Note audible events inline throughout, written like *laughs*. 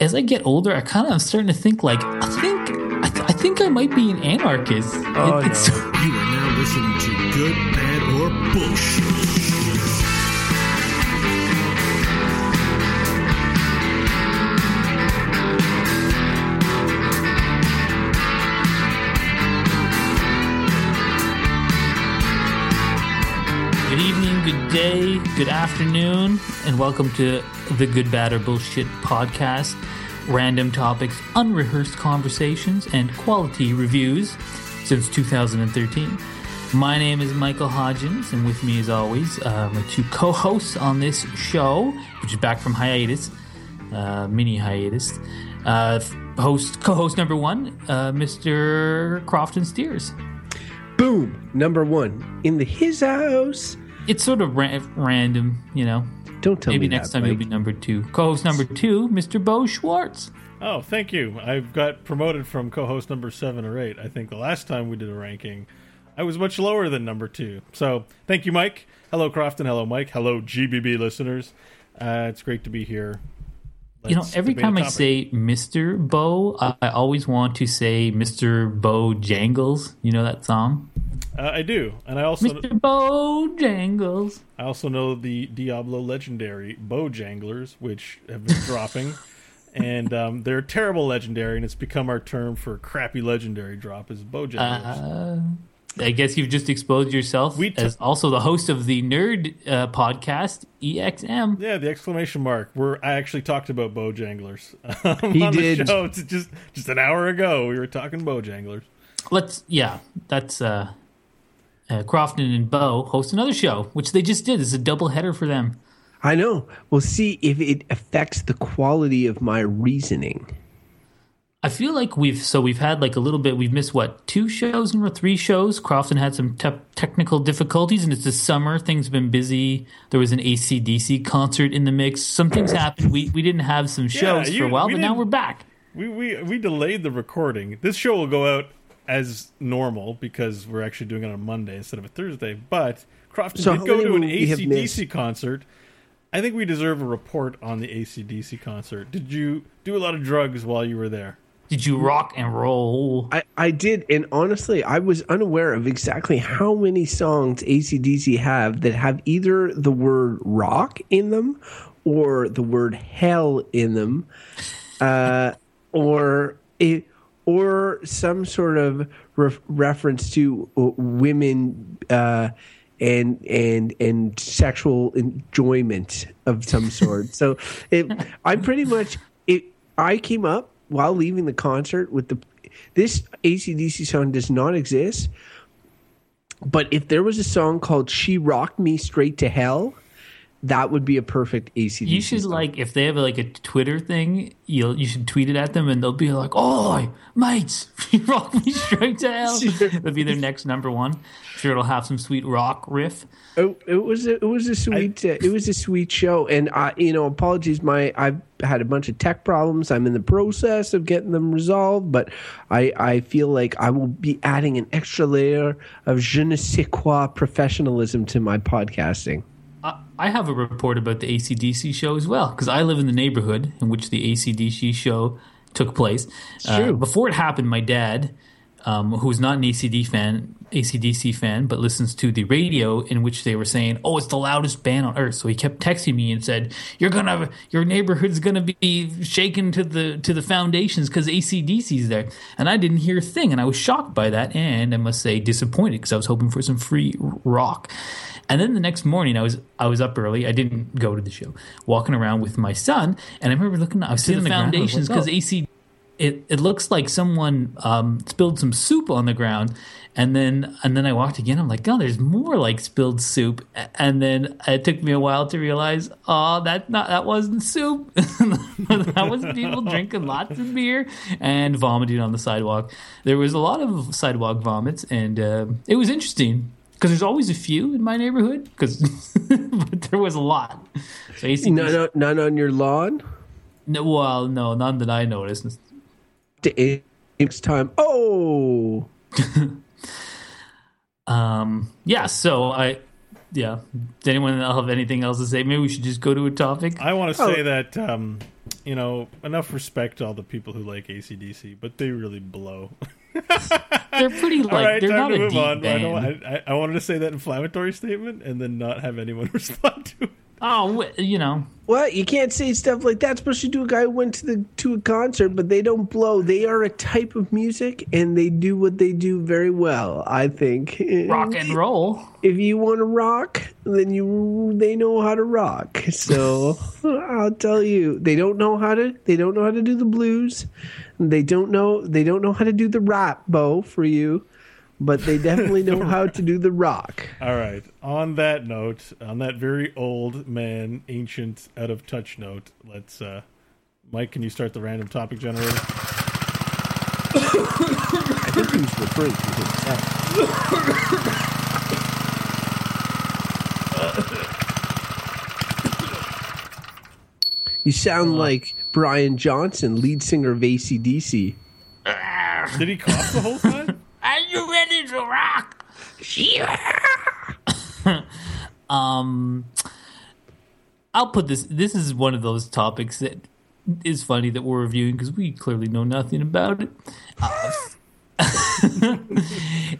as I get older, I kind of am starting to think like I think I, th- I think I might be an anarchist. Oh, It- no. You are now listening to Good, Bad, or Bullshit. Good evening, good day, good afternoon, and welcome to the Good, Bad, or Bullshit podcast. Random topics, unrehearsed conversations, and quality reviews since 2013. My name is Michael Hodgins, and with me, as always, uh, my two co hosts on this show, which is back from hiatus, uh, mini hiatus. Uh, host, co host number one, uh, Mr. Crofton Steers. Boom, number one in the his house. It's sort of ra- random, you know. Don't tell me. Maybe me next that, time you'll be number two. Co-host number two, Mr. Beau Schwartz. Oh, thank you. I've got promoted from co-host number seven or eight. I think the last time we did a ranking, I was much lower than number two. So thank you, Mike. Hello, Crofton. Hello, Mike. Hello, GBB listeners. Uh, it's great to be here. you know, Let's every debate a time I say Mr. Beau, I, I always want to say Mr. Bojangles. You know that song? Uh, I do, and I also Mr. Bojangles. I also know the Diablo legendary Bojanglers, which have been dropping, *laughs* and um, they're terrible legendary, and it's become our term for crappy legendary drop is Bojanglers. Uh, I guess you've just exposed yourself We t- as also the host of the nerd uh, podcast, EXM. Yeah, the exclamation mark. We're I actually talked about Bojanglers um, *laughs* He on did. the show *laughs* just just an hour ago. We were talking Bojanglers. Let's, yeah, that's uh, uh, Crofton and Bo host another show, which they just did. It's a double header for them. I know. We'll see if it affects the quality of my reasoning. I feel like we've so we've had like a little bit. We've missed what two shows or three shows. Crofton had some te- technical difficulties, and it's the summer. Things have been busy. There was an ACDC concert in the mix. Some things happened. We we didn't have some shows for you- a while, but now we're back. We we we delayed the recording. This show will go out as normal because we're actually doing it on Monday instead of a Thursday. But Crofton So did go to an will we? ACDC concert. I think we deserve a report on the ACDC concert. Did you do a lot of drugs while you were there? Did you rock and roll? I, I did, and honestly, I was unaware of exactly how many songs ACDC have that have either the word rock in them or the word hell in them, uh, or it, or some sort of ref reference to uh, women uh, and and and sexual enjoyment of some sort. so it, I pretty much it. I came up while leaving the concert with the this ACDC song does not exist. But if there was a song called "She Rocked Me Straight to Hell," that would be a perfect ACDC. You should song. like if they have like a Twitter thing, you'll you should tweet it at them, and they'll be like, "Oh, mates, *laughs* you rock me straight to hell." *laughs* It'll be their next number one. Sure, it'll have some sweet rock riff. It, it was a, it was a sweet uh, it was a sweet show, and I you know apologies my I've had a bunch of tech problems. I'm in the process of getting them resolved, but I I feel like I will be adding an extra layer of je ne sais quoi professionalism to my podcasting. I- I have a report about the ACDC show as well because I live in the neighborhood in which the ACDC show took place. Uh, before it happened, my dad, um, who's not an ACD fan, ACDC fan, but listens to the radio in which they were saying, "Oh, it's the loudest band on earth." So he kept texting me and said, "You're gonna, your neighborhood's gonna be shaken to the to the foundations because ACDC's there." And I didn't hear a thing, and I was shocked by that, and I must say disappointed because I was hoping for some free rock. And then the next morning, I was I was up early. I didn't go to the show. Walking around with my son, and I remember looking. I was seeing the the ground, foundations because oh. AC. It it looks like someone um, spilled some soup on the ground, and then and then I walked again. I'm like, oh, there's more like spilled soup. And then it took me a while to realize, oh, that not that wasn't soup. *laughs* that was people drinking lots of beer and vomiting on the sidewalk. There was a lot of sidewalk vomits, and uh, it was interesting because there's always a few in my neighborhood. Because *laughs* but there was a lot. So AC, None, on- none on your lawn. no, well, no, none that I noticed. To next time. Oh, *laughs* Um, yeah. So I, yeah. Does anyone have anything else to say? Maybe we should just go to a topic. I want to Oh. say that um, you know, enough respect to all the people who like ACDC, but they really blow. *laughs* *laughs* They're pretty like all right, they're time not to a move deep on. I, band. don't, I, I wanted to say that inflammatory statement and then not have anyone *laughs* respond to it. Oh, you know, What you can't say stuff like that, especially to a guy who went to the to a concert, but they don't blow. They are a type of music, and they do what they do very well. I think rock and roll. If you want to rock, then you they know how to rock. So *laughs* I'll tell you, they don't know how to. They don't know how to do the blues. They don't know. They don't know how to do the rap, Beau, for you. But they definitely know how to do the rock. *laughs* All right. On that note, on that very old man, ancient, out of touch note, let's. uh Mike, can you start the random topic generator? *coughs* I think he was referring to himself. *coughs* *coughs* You sound like Brian Johnson, lead singer of ACDC. Did he cough the whole time? *laughs* Are you ready to rock? Yeah. *laughs* um, I'll put this. This is one of those topics that is funny that we're reviewing because we clearly know nothing about it. Uh, *laughs*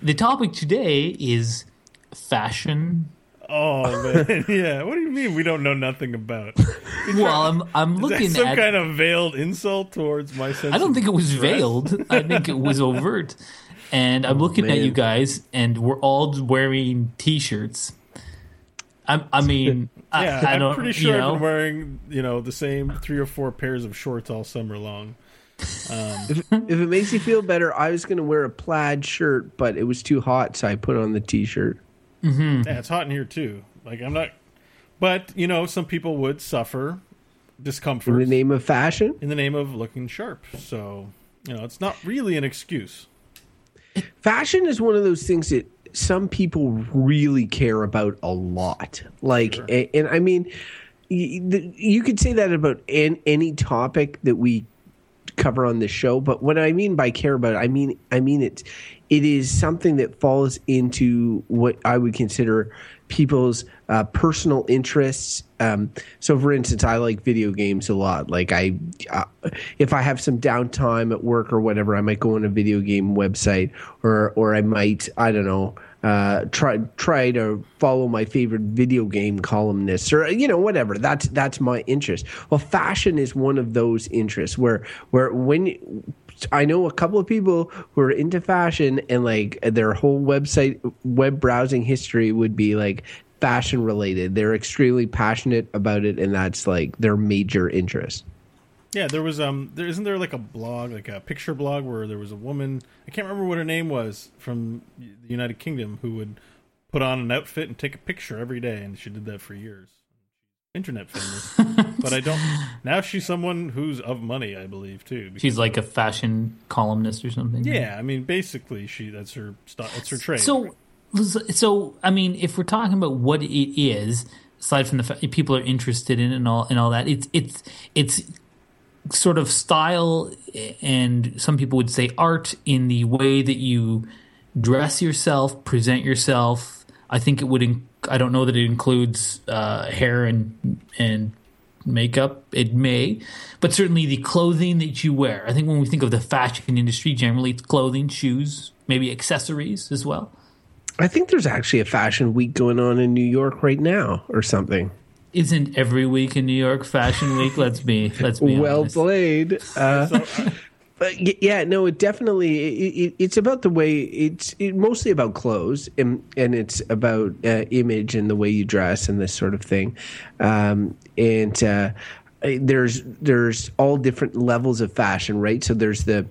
the topic today is fashion. Oh *laughs* man, *laughs* yeah. What do you mean we don't know nothing about? *laughs* Well, I'm I'm Is that looking some at. kind of veiled insult towards my sense? I don't of think it was dress? veiled. I think it was overt. And I'm oh, looking at you guys, and we're all wearing T-shirts. I, I mean, Yeah, I, I I'm pretty sure you know, I've been wearing you know the same three or four pairs of shorts all summer long. Um, if it makes you feel better, I was going to wear a plaid shirt, but it was too hot, so I put on the t-shirt. Mm-hmm. Yeah, it's hot in here too. Like I'm not, but you know, some people would suffer discomfort In the name of fashion, in the name of looking sharp. So you know, it's not really an excuse. fashion is one of those things that some people really care about a lot. Like, a- and, I mean, y- the- you could say that about an, any topic that we cover on this show. But what I mean by care about, it, I mean, I mean it. It is something that falls into what I would consider people's uh, personal interests. Um, so, for instance, I like video games a lot. Like, I, uh, if I have some downtime at work or whatever, I might go on a video game website, or or I might, I don't know, uh, try try to follow my favorite video game columnists, or you know, whatever. That's that's my interest. Well, fashion is one of those interests where where when I know a couple of people who are into fashion and like their whole website web browsing history would be like fashion related. They're extremely passionate about it and that's like their major interest. Yeah, there was um, there isn't there like a blog, like a picture blog, where there was a woman. I can't remember what her name was from the United Kingdom who would put on an outfit and take a picture every day, and she did that for years. Internet *laughs* famous, but I don't. Now she's someone who's of money, I believe, too. she's like a fashion columnist or something. yeah, I mean, basically, she that's her that's her trade. So, so I mean, if we're talking about what it is, aside from the fact that people are interested in it and all and all that, it's it's it's sort of style and some people would say art in the way that you dress yourself, present yourself. I think it would. In, I don't know that it includes uh, hair and and makeup. It may, but certainly the clothing that you wear. I think when we think of the fashion industry, generally it's clothing, shoes, maybe accessories as well. I think there's actually a fashion week going on in New York right now or something. Isn't every week in New York Fashion Week? Let's be let's be *laughs* well honest. played. Uh, *laughs* So, uh, yeah, no, it definitely it, it, it's about the way it's it, mostly about clothes and and it's about uh, image and the way you dress and this sort of thing. Um, and uh, there's there's all different levels of fashion, right? So there's the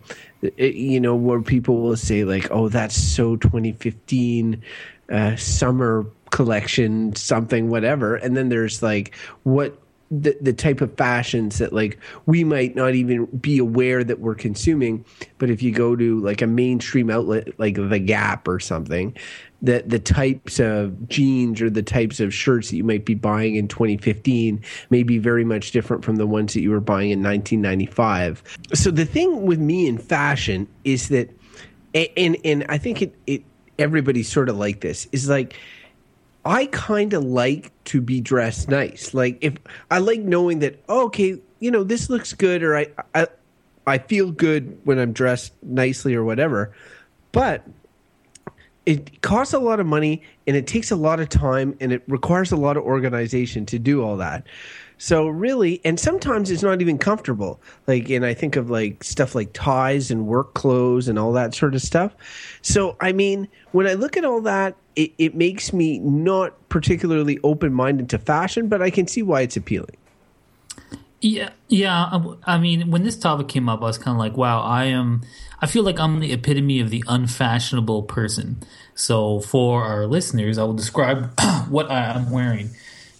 you know where people will say like, oh, that's so 2015 uh, summer collection, something, whatever, and then there's like what the, the type of fashions that like we might not even be aware that we're consuming but if you go to like a mainstream outlet like the gap or something that the types of jeans or the types of shirts that you might be buying in 2015 may be very much different from the ones that you were buying in 1995 so the thing with me in fashion is that and and i think it, it everybody's sort of like this is like I kind of like to be dressed nice. Like if I like knowing that oh, okay, you know, this looks good, or I, I, I feel good when I'm dressed nicely or whatever. But it costs a lot of money and it takes a lot of time and it requires a lot of organization to do all that. So really, and sometimes it's not even comfortable. Like, and I think of like stuff like ties and work clothes and all that sort of stuff. So, I mean, when I look at all that, it, it makes me not particularly open minded to fashion, but I can see why it's appealing. Yeah, yeah. I, mean, when this topic came up, I was kind of like, "Wow, I am." I feel like I'm the epitome of the unfashionable person. So, for our listeners, I will describe *clears throat* what I am wearing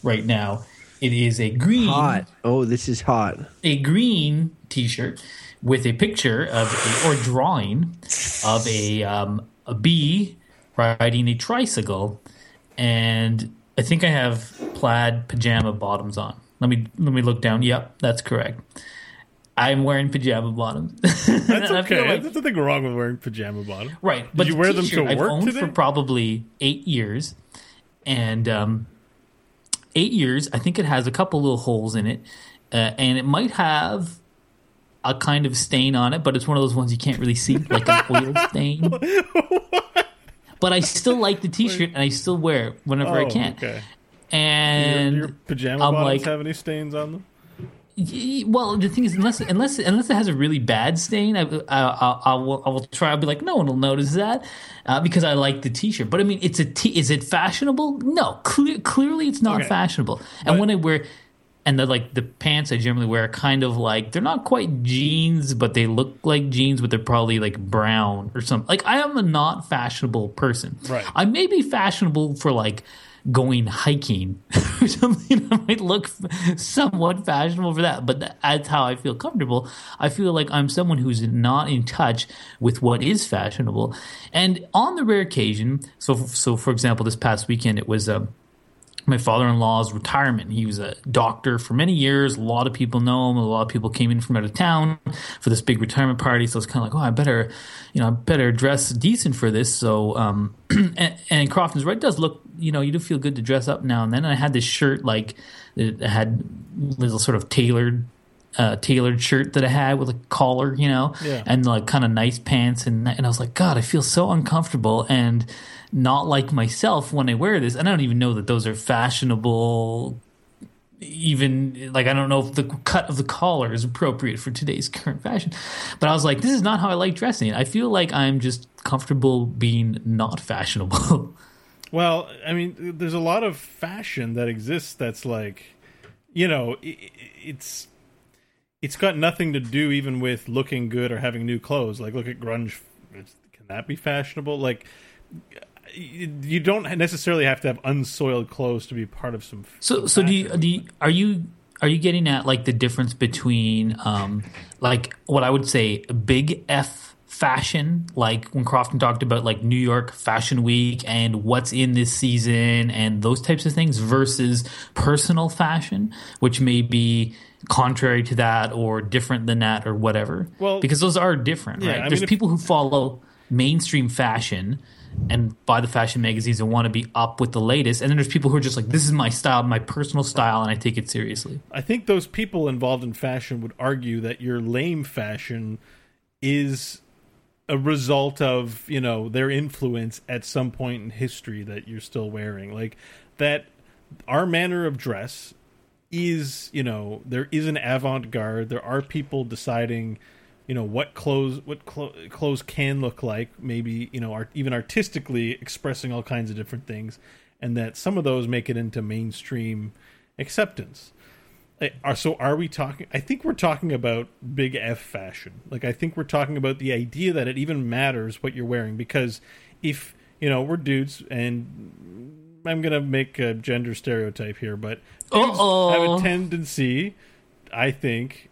right now. It is a green, Hot. Oh, this is hot. a green T-shirt with a picture of a, or drawing of a um, a bee riding a tricycle, and I think I have plaid pajama bottoms on. Let me let me look down. Yep, that's correct. I'm wearing pajama bottoms. *laughs* That's okay. There's nothing wrong with wearing pajama bottoms. right, Did but you the wear them to t-shirt I've work owned today? for probably eight years, and um, eight years. I think it has a couple little holes in it, uh, and it might have a kind of stain on it, but it's one of those ones you can't really see, like an oil *laughs* stain. *laughs* But I still *laughs* like the T-shirt, and I still wear it whenever I Oh, can. okay. And your, your pajama I'm bottoms like- have any stains on them? Well, the thing is, unless unless unless it has a really bad stain, I, I, I, I will I will try. I'll be like, no one will notice that uh, because I like the T-shirt. But I mean, it's a T. Is it fashionable? No, clear, clearly it's not Okay. fashionable. And when I wear, and the like the pants I generally wear, are kind of like they're not quite jeans, but they look like jeans, but they're probably like brown or something. Like I am a not fashionable person. Right. I may be fashionable for like going hiking *laughs* or something that might look somewhat fashionable for that but that's how i feel comfortable i feel like i'm someone who's not in touch with what is fashionable and on the rare occasion so so for example this past weekend it was um my father-in-law's retirement. He was a doctor for many years. A lot of people know him. A lot of people came in from out of town for this big retirement party. So it's kind of like, oh, I better, you know, I better dress decent for this. So, um, *clears throat* and, and Crofton's right. Does look, you know, you do feel good to dress up now and then. And I had this shirt like it had little sort of tailored uh, tailored shirt that I had with a collar, you know, Yeah. and like kind of nice pants, and and I was like, God, I feel so uncomfortable and not like myself when I wear this, and I don't even know that those are fashionable. Even like I don't know if the cut of the collar is appropriate for today's current fashion, but I was like, this is not how I like dressing. I feel like I'm just comfortable being not fashionable. *laughs* Well, I mean, there's a lot of fashion that exists that's like, you know, it's it's got nothing to do even with looking good or having new clothes. Like, look at grunge. It's, can that be fashionable? Like, you don't necessarily have to have unsoiled clothes to be part of some. So, some so do you, do you, are you are you getting at like the difference between um like what I would say big F fashion, like when Crofton talked about like New York Fashion Week and what's in this season and those types of things versus personal fashion, which may be contrary to that or different than that or whatever. Well, because those are different, yeah, right? I There's mean, if- people who follow mainstream fashion and buy the fashion magazines and want to be up with the latest. And then there's people who are just like, this is my style, my personal style, and I take it seriously. I think those people involved in fashion would argue that your lame fashion is a result of you know their influence at some point in history that you're still wearing like that our manner of dress is you know there is an avant-garde there are people deciding you know what clothes what clo- clothes can look like maybe you know art, even artistically expressing all kinds of different things and that some of those make it into mainstream acceptance Are uh, so are we talking I think we're talking about big F fashion. Like I think we're talking about the idea that it even matters what you're wearing because if, you know, we're dudes and I'm going to make a gender stereotype here, but Uh-oh. have a tendency I think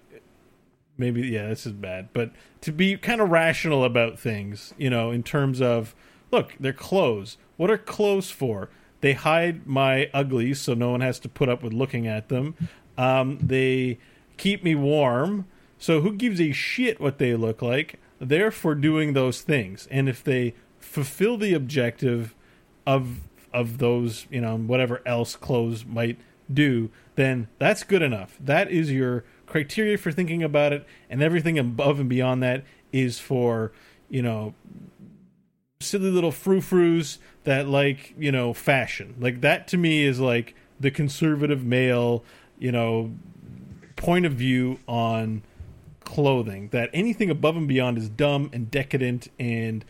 maybe yeah, this is bad, but to be kind of rational about things, you know, in terms of look, they're clothes. What are clothes for? They hide my uglies so no one has to put up with looking at them. Um, they keep me warm. So who gives a shit what they look like? They're for doing those things. And if they fulfill the objective of of those, you know, whatever else clothes might do, then that's good enough. That is your criteria for thinking about it, and everything above and beyond that is for you know silly little frou frous that like you know fashion. Like that to me is like the conservative male you know point of view on clothing. That anything above and beyond is dumb and decadent and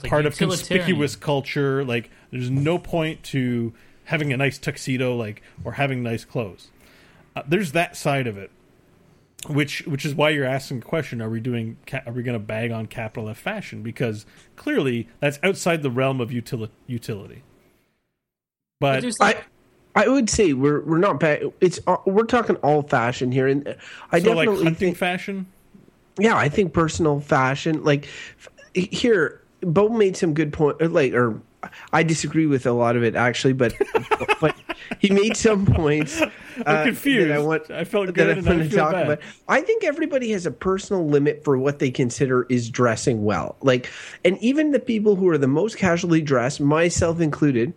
a like part of conspicuous culture. Like there's no point to having a nice tuxedo, like or having nice clothes. Uh, there's that side of it, which which is why you're asking the question: Are we doing? ca- Are we going to bag on capital F fashion? Because clearly that's outside the realm of utili- utility. But There's I like, I would say we're we're not bad. It's uh, we're talking all fashion here, and I so like definitely hunting think fashion. yeah, I think personal fashion like f- here. Beau made some good point. or, Like, or I disagree with a lot of it actually, but *laughs* but he made some points. I'm confused. That I want. I felt that I want to talk bad. about. I think everybody has a personal limit for what they consider is dressing well. Like, and even the people who are the most casually dressed, myself included,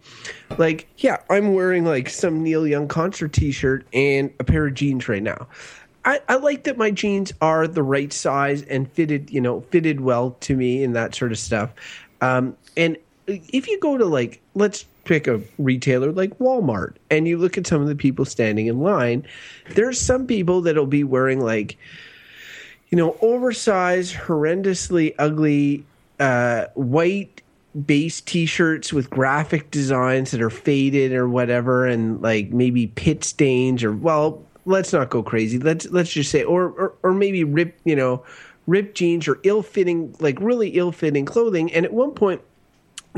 like, yeah, I'm wearing like some Neil Young concert T-shirt and a pair of jeans right now. I, I like that my jeans are the right size and fitted, you know, fitted well to me and that sort of stuff. Um, and if you go to like, let's pick a retailer like Walmart and you look at some of the people standing in line, there's some people that'll be wearing like, you know, oversized, horrendously ugly, uh, white base t-shirts with graphic designs that are faded or whatever and like maybe pit stains or well let's not go crazy let's let's just say or or, or maybe rip you know ripped jeans or ill-fitting like really ill-fitting clothing and at one point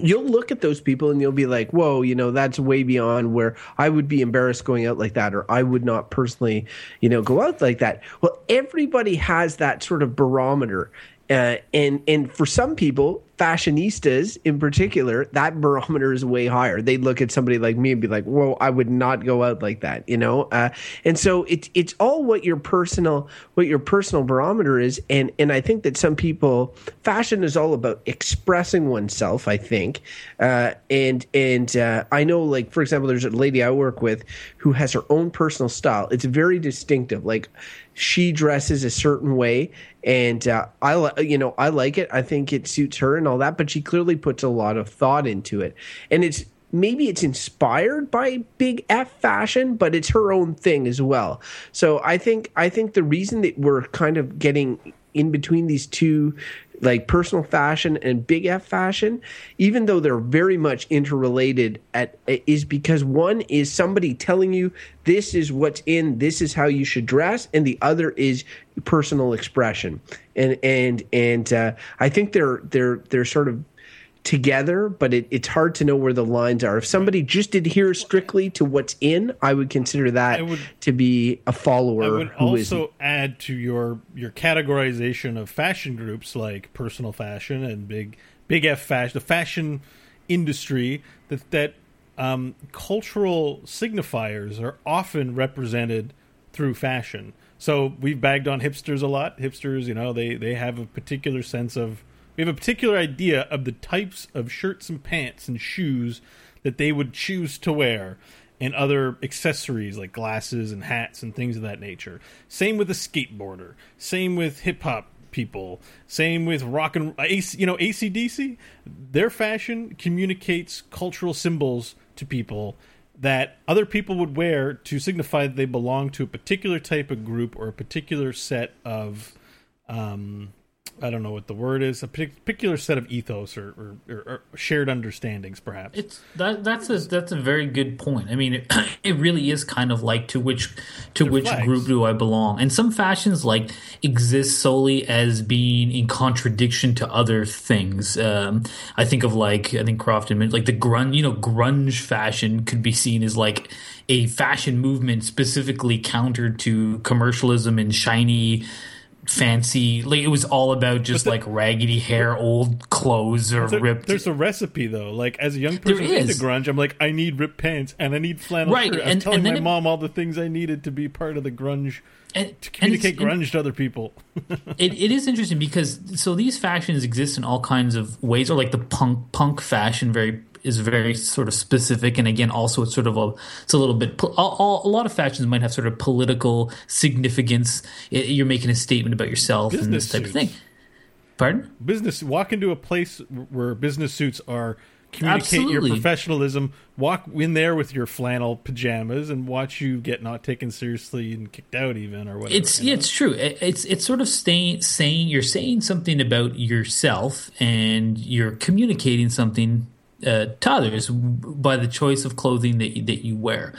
you'll look at those people and you'll be like, whoa, you know, that's way beyond where I would be embarrassed going out like that, or I would not personally, you know, go out like that. Well, everybody has that sort of barometer. Uh, and and for some people, fashionistas in particular, that barometer is way higher. They look at somebody like me and be like, "Whoa, I would not go out like that," you know. Uh, and so it's it's all what your personal what your personal barometer is, and and I think that some people fashion is all about expressing oneself. I think, uh, and and uh, I know, like for example, there's a lady I work with who has her own personal style. It's very distinctive. Like she dresses a certain way and uh, I you know I like it. I think it suits her and all that, but she clearly puts a lot of thought into it. And it's maybe it's inspired by big F fashion, but it's her own thing as well. So I think I think the reason that we're kind of getting in between these two like personal fashion and big F fashion, even though they're very much interrelated at is because one is somebody telling you this is what's in, this is how you should dress, and the other is personal expression. And and and uh, I think they're they're they're sort of together, but it, it's hard to know where the lines are. If somebody just adheres strictly to what's in, I would consider that would- to be a follower I would also add to your your categorization of fashion groups like personal fashion and big big F fashion, the fashion industry that that um, cultural signifiers are often represented through fashion. So we've bagged on hipsters a lot. Hipsters, you know, they they have a particular sense of we have a particular idea of the types of shirts and pants and shoes that they would choose to wear and other accessories like glasses and hats and things of that nature. Same with a skateboarder. Same with hip hop people. Same with rock and you know ACDC. Their fashion communicates cultural symbols to people that other people would wear to signify that they belong to a particular type of group or a particular set of um, I don't know what the word is, a particular set of ethos or, or, or, shared understandings, perhaps. It's that that's a that's a very good point. I mean, it, *clears throat* it really is kind of like to which to which flags. group do I belong? And some fashions like exist solely as being in contradiction to other things. Um, I think of like I think Crofton like the grunge. You know, grunge fashion could be seen as like a fashion movement specifically countered to commercialism and shiny. Fancy, like it was all about just the- like raggedy hair, old clothes, or There- ripped. there's a recipe though. Like as a young person into grunge, I'm like, I need ripped pants and I need flannel Right, shirt. I was and- telling and my it- mom all the things I needed to be part of the grunge and, to communicate grunge to other people. *laughs* it, it is interesting because so these fashions exist in all kinds of ways or like the punk punk fashion very is very sort of specific, and again, also it's sort of a it's a little bit all, a lot of fashions might have sort of political significance. You're making a statement about yourself and this type of thing. Pardon? business walk into a place where business suits are communicate Absolutely. your professionalism walk in there with your flannel pajamas and watch you get not taken seriously and kicked out even or whatever It's you know? it's true. It- It's it's sort of staying saying you're saying something about yourself and you're communicating something uh, to others by the choice of clothing that you, that you wear.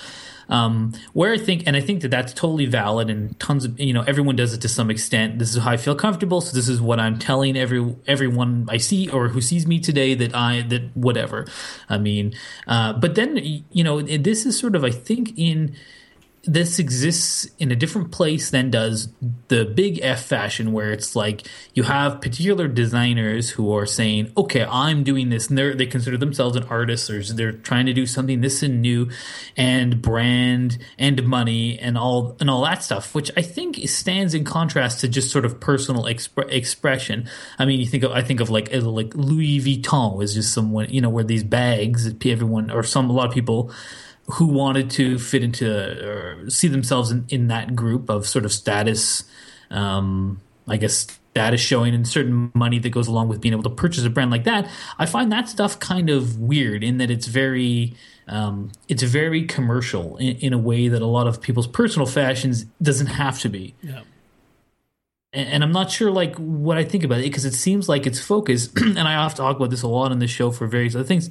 Um, where I think, and I think that that's totally valid, and tons of you know everyone does it to some extent. This is how I feel comfortable, so this is what I'm telling every everyone I see or who sees me today that I that whatever. I mean, uh, but then you know this is sort of I think in this exists in a different place than does the big F fashion, where it's like you have particular designers who are saying, "Okay, I'm doing this," and they consider themselves an artist, or they're trying to do something this and new, and brand and money and all and all that stuff, which I think stands in contrast to just sort of personal expre- expression. I mean, you think of I think of like like Louis Vuitton is just someone you know where these bags everyone or some a lot of people who wanted to fit into or see themselves in, in that group of sort of status, um, I guess status showing and certain money that goes along with being able to purchase a brand like that. I find that stuff kind of weird in that it's very, um, it's very commercial in, in a way that a lot of people's personal fashions doesn't have to be yeah. and and I'm not sure like what I think about it because it seems like it's focused, *clears throat* and I have to talk about this a lot on this show for various other things,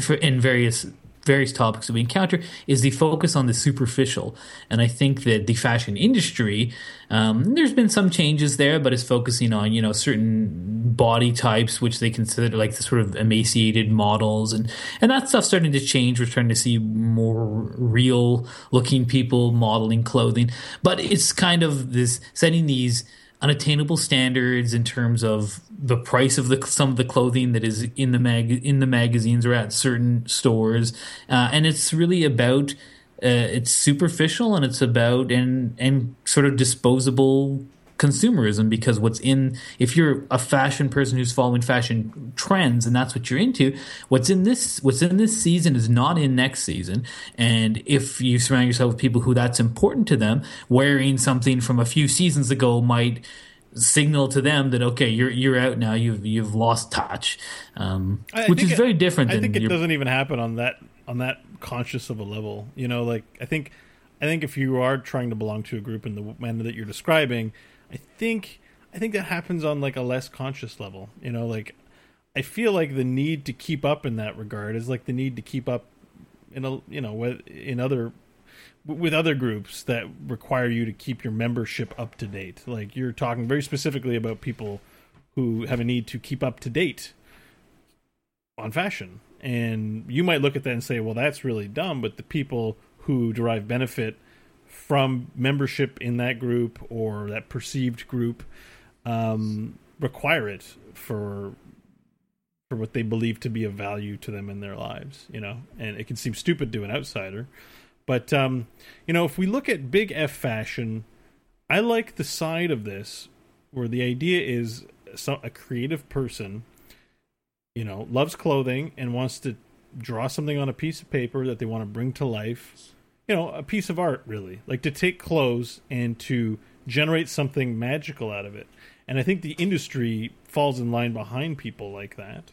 for in various various topics that we encounter is the focus on the superficial, and I think that the fashion industry, um, there's been some changes there, but it's focusing on you know certain body types which they consider like the sort of emaciated models, and and that stuff's starting to change. We're starting to see more real looking people modeling clothing, but it's kind of this setting these unattainable standards in terms of the price of the some of the clothing that is in the mag in the magazines or at certain stores, uh, and it's really about uh, it's superficial and it's about and and sort of disposable consumerism because what's in if you're a fashion person who's following fashion trends and that's what you're into what's in this what's in this season is not in next season. And if you surround yourself with people who that's important to them wearing something from a few seasons ago might signal to them that okay you're you're out now. You've you've lost touch. Um, which is it- very different I than think it your doesn't even happen on that on that conscious of a level. You know, like I think I think if you are trying to belong to a group in the manner that you're describing, I think I think that happens on like a less conscious level. You know, like I feel like the need to keep up in that regard is like the need to keep up in a you know with in other with other groups that require you to keep your membership up to date. Like you're talking very specifically about people who have a need to keep up to date on fashion. And you might look at that and say, well, that's really dumb. But the people who derive benefit from membership in that group or that perceived group um, require it for for what they believe to be of value to them in their lives, you know. And it can seem stupid to an outsider, but um, you know, if we look at big F fashion, I like the side of this where the idea is a creative person, you know, loves clothing and wants to draw something on a piece of paper that they want to bring to life. You know, a piece of art, really, like to take clothes and to generate something magical out of it. And I think the industry falls in line behind people like that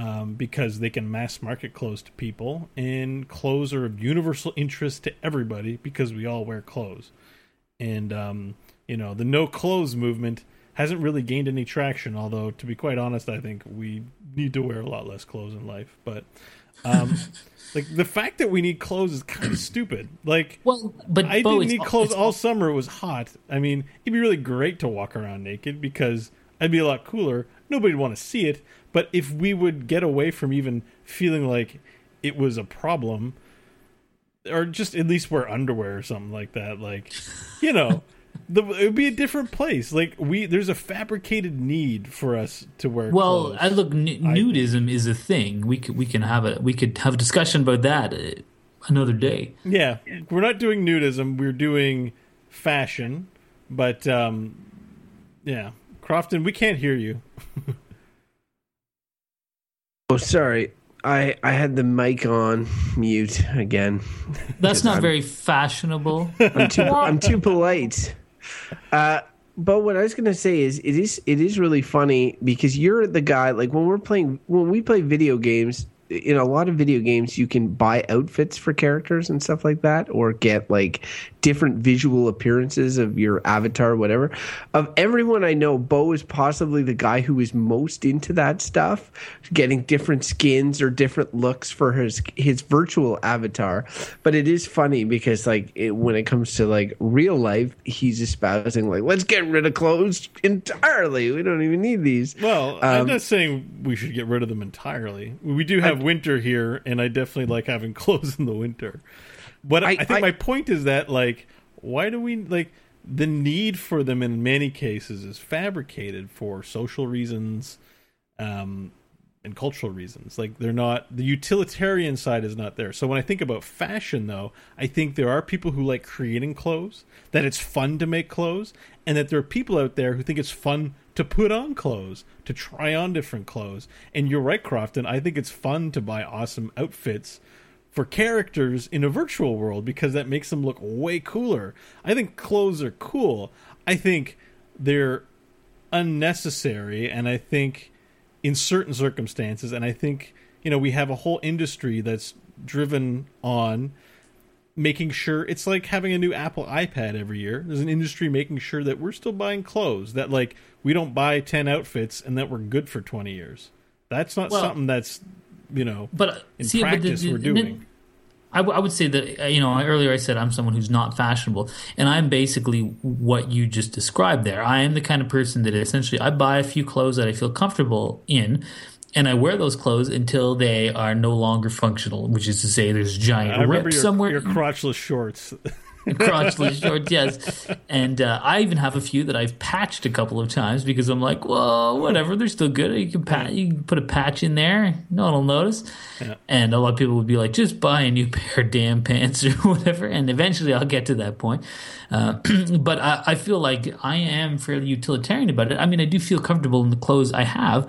um, because they can mass market clothes to people, and clothes are of universal interest to everybody because we all wear clothes. And um, you know, the no clothes movement hasn't really gained any traction. Although, to be quite honest, I think we need to wear a lot less clothes in life. But um, *laughs* like the fact that we need clothes is kind of *clears throat* stupid. Like. well but I Beau, didn't need clothes it's- all summer. It was hot. I mean, it'd be really great to walk around naked because I'd be a lot cooler. Nobody'd want to see it. But if we would get away from even feeling like it was a problem, or just at least wear underwear or something like that, like, you know, the, it would be a different place. Like we, there's a fabricated need for us to wear. Well, clothes. I look, n- nudism is a thing. We could we can have a we could have a discussion about that uh, another day. Yeah, we're not doing nudism. We're doing fashion, but um, yeah, Crofton, we can't hear you. *laughs* Oh, sorry. I I had the mic on mute again. That's *laughs* not very fashionable. I'm too I'm too polite. Uh, but what I was gonna say is it is it is really funny because you're the guy like when we're playing when we play video games in a lot of video games you can buy outfits for characters and stuff like that or get like different visual appearances of your avatar whatever. Of everyone i know bo is possibly the guy who is most into that stuff getting different skins or different looks for his his virtual avatar. But it is funny because like it, when it comes to like real life he's espousing like let's get rid of clothes entirely. We don't even need these. Well, I'm um, not saying we should get rid of them entirely. We do have winter here, and I definitely like having *laughs* clothes in the winter. But I, I- think I- my point is that, like, why do we like the need for them in many cases is fabricated for social reasons, um, and cultural reasons. Like they're not the utilitarian side is not there. So when I think about fashion though, I think there are people who like creating clothes, that it's fun to make clothes, and that there are people out there who think it's fun to put on clothes, to try on different clothes. And you're right, Crofton, I think it's fun to buy awesome outfits for characters in a virtual world because that makes them look way cooler. I think clothes are cool. I think they're unnecessary and I think in certain circumstances and I think you know we have a whole industry that's driven on making sure it's like having a new Apple iPad every year. There's an industry making sure that we're still buying clothes that like we don't buy 10 outfits and that we're good for 20 years. That's not Well- something that's you know But in see, but the- practice the- we're doing. I, w- I would say that uh, you know earlier I said I'm someone who's not fashionable, and I'm basically what you just described there. I am the kind of person that essentially I buy a few clothes that I feel comfortable in, and I wear those clothes until they are no longer functional. Which is to say, there's giant I remember rips your, somewhere your crotchless shorts. *laughs* crotchless shorts, yes. And uh, I even have a few that I've patched a couple of times because I'm like, well, whatever, they're still good. You can pat, you can put a patch in there, no one will notice. And a lot of people would be like, just buy a new *laughs* pair of damn pants or whatever. And eventually, I'll get to that point. Uh, *clears throat* but I, I feel like I am fairly utilitarian about it. I mean, I do feel comfortable in the clothes I have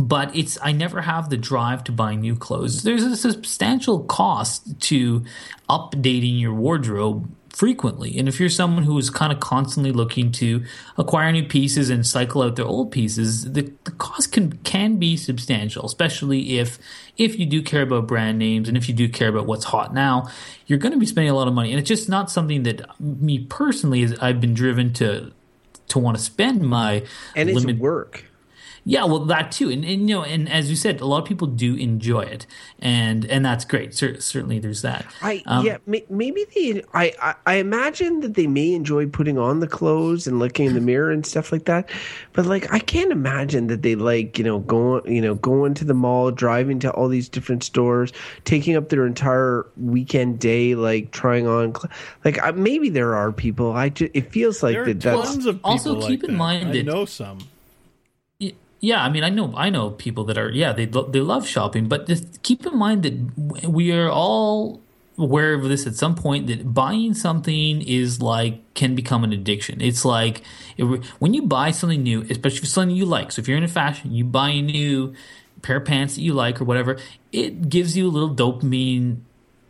but it's I never have the drive to buy new clothes. There's a substantial cost to updating your wardrobe frequently. And if you're someone who is kind of constantly looking to acquire new pieces and cycle out their old pieces, the, the cost can can be substantial, especially if if you do care about brand names and if you do care about what's hot now, you're going to be spending a lot of money. And it's just not something that me personally is I've been driven to to want to spend my and it's limit- work. Yeah, well, that too, and, and you know, and as you said, a lot of people do enjoy it, and and that's great. Cer- certainly, there's that. I Um, yeah, may, maybe they. I, I I imagine that they may enjoy putting on the clothes and looking in the mirror and stuff like that, but like I can't imagine that they like you know going you know going to the mall, driving to all these different stores, taking up their entire weekend day like trying on. Cl- like I, maybe there are people. I just, it feels like There are that. That's tons of people Also, like keep in that. mind I that- know some. Yeah, I mean, I know, I know people that are, yeah, they they love shopping, but just keep in mind that we are all aware of this at some point that buying something is like can become an addiction. It's like it, when you buy something new, especially something you like. So if you're into fashion, you buy a new pair of pants that you like or whatever, it gives you a little dopamine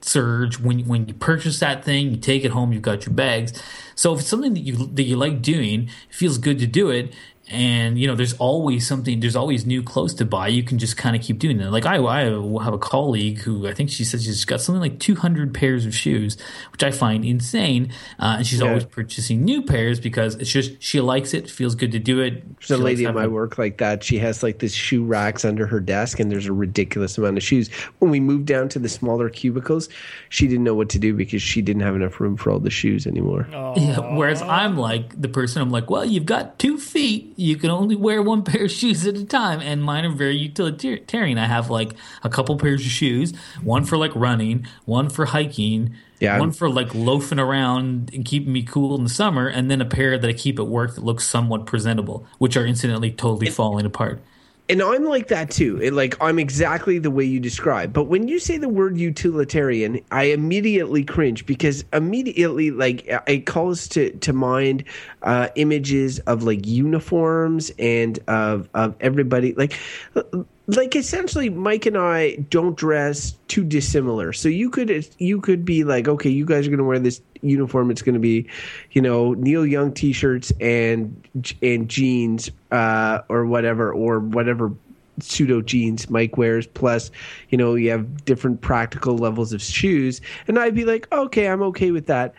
surge when when you purchase that thing. You take it home, you've got your bags. So if it's something that you that you like doing, it feels good to do it. And you know, there's always something. There's always new clothes to buy. You can just kind of keep doing that. Like I, I have a colleague who I think she says she's got something like 200 pairs of shoes, which I find insane. Uh, and she's Yeah. always purchasing new pairs because it's just she likes it, feels good to do it. There's She likes lady at my work like that. She has like this shoe racks under her desk, and there's a ridiculous amount of shoes. When we moved down to the smaller cubicles, she didn't know what to do because she didn't have enough room for all the shoes anymore. Yeah, *laughs* whereas I'm like the person. I'm like, well, you've got two feet. You can only wear one *laughs* pair of shoes at a time, and mine are very utilitarian. I have like a couple pairs of shoes, one for like running, one for hiking, Yeah, one for like loafing around and keeping me cool in the summer, and then a pair that I keep at work that looks somewhat presentable, which are incidentally totally falling apart. And I'm like that too. It, like I'm exactly the way you describe. But when you say the word utilitarian, I immediately cringe because immediately like it calls to to mind uh, images of like uniforms and of of everybody like like essentially Mike and I don't dress too dissimilar. So you could you could be like, okay, you guys are going to wear this uniform. It's going to be, you know, Neil Young t-shirts and and jeans uh, or whatever or whatever pseudo jeans Mike wears. Plus, you know, you have different practical levels of shoes, and I'd be like, okay, I'm okay with that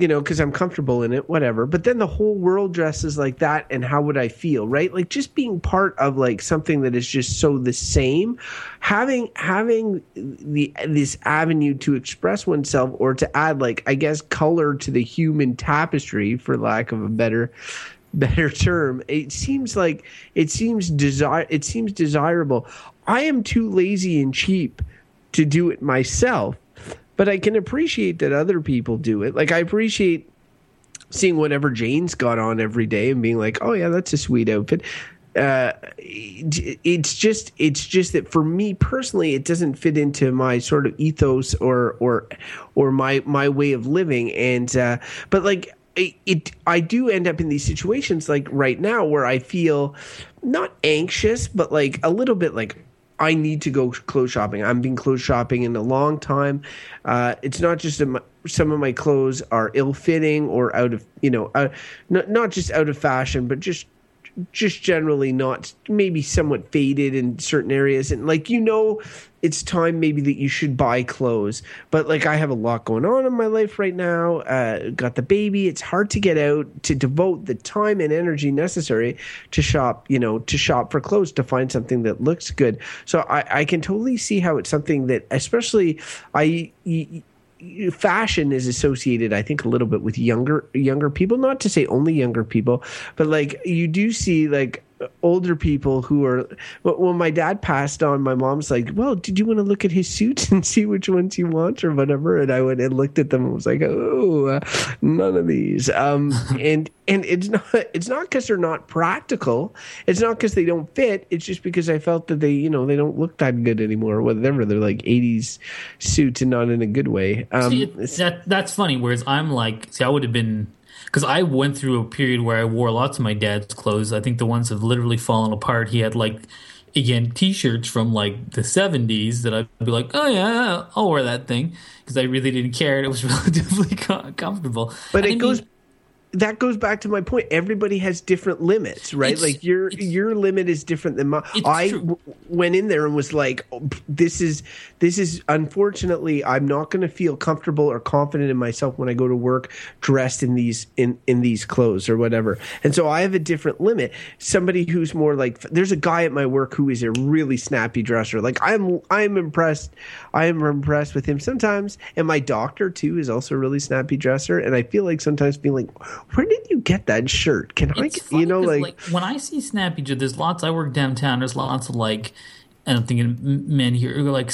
you know, because I'm comfortable in it, whatever. But then the whole world dresses like that, and how would I feel, right? Like just being part of like something that is just so the same, having having the this avenue to express oneself or to add like I guess color to the human tapestry, for lack of a better better term. It seems like it seems desire it seems desirable. I am too lazy and cheap to do it myself but I can appreciate that other people do it. Like I appreciate seeing whatever Jane's got on every day and being like, "Oh yeah, that's a sweet outfit." Uh, it's just it's just that for me personally, it doesn't fit into my sort of ethos or or or my my way of living. And uh, but like it, it, I do end up in these situations like right now where I feel not anxious, but like a little bit like I need to go clothes shopping. I've been clothes shopping in a long time. Uh, it's not just a, some of my clothes are ill fitting or out of you know, uh, not not just out of fashion, but just just generally not maybe somewhat faded in certain areas. And like you know it's time maybe that you should buy clothes. But like i have a lot going on in my life right now. Uh, got the baby. It's hard to get out to devote the time and energy necessary to shop you know to shop for clothes to find something that looks good. So i, I can totally see how it's something that especially i fashion is associated i think a little bit with younger younger people. Not to say only younger people but like you do see like older people who are when my dad passed on. My mom's like well did you want to look at his suits *laughs* and see which ones you want or whatever? And i went and looked at them and was like oh uh, none of these. Um, *laughs* and and it's not it's not because they're not practical. It's not because they don't fit. It's just because i felt that they you know they don't look that good anymore whatever. They're like 80s suits and not in a good way. Um, see, that, that's funny whereas i'm like see i would have been because I went through a period where I wore lots of my dad's clothes. I think the ones have literally fallen apart. He had like again t-shirts from like the 70s that I'd be like, "Oh yeah, I'll wear that thing" because I really didn't care and it was *laughs* relatively comfortable. But it I goes mean, that goes back to my point. Everybody has different limits, right? It's, like your your limit is different than mine. I w- went in there and was like, oh, "This is this is unfortunately, I'm not going to feel comfortable or confident in myself when I go to work dressed in these in in these clothes or whatever." And so I have a different limit. Somebody who's more like, there's a guy at my work who is a really snappy dresser. Like I'm I'm impressed. I am impressed with him sometimes, and my doctor too is also a really snappy dresser. And I feel like sometimes feeling where did you get that shirt? Can it's I, you know, like, like, when I see Snappy Joe, there's lots. I work downtown. There's lots of like, and I'm thinking men here who are like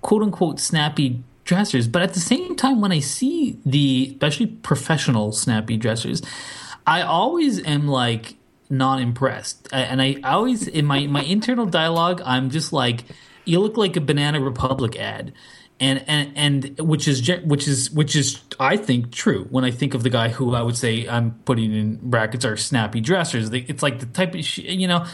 quote unquote snappy dressers. But at the same time, when I see the especially professional snappy dressers, I always am like not impressed, and I always in my my internal dialogue, I'm just like, you look like a Banana Republic ad and and and which is which is which is I think true when I think of the guy who I would say I'm putting in brackets are snappy dressers. It's like the type of you know,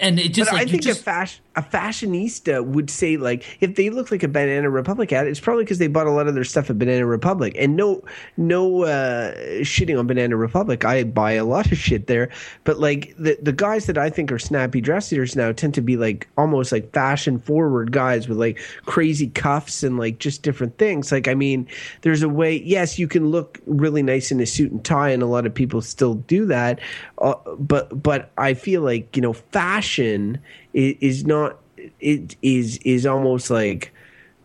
and it just. But like, I think just, a fashion a fashionista would say like if they look like a Banana Republic ad, it's probably because they bought a lot of their stuff at Banana Republic. And no, no uh, shitting on Banana Republic. I buy a lot of shit there, but like the the guys that I think are snappy dressers now tend to be like almost like fashion forward guys with like crazy cuffs and like just different things. Like I mean, there's a way. Yes, you can look really nice in a suit and tie, and a lot of people still do that. Uh, but but I feel like you know fashion is, not it is is almost like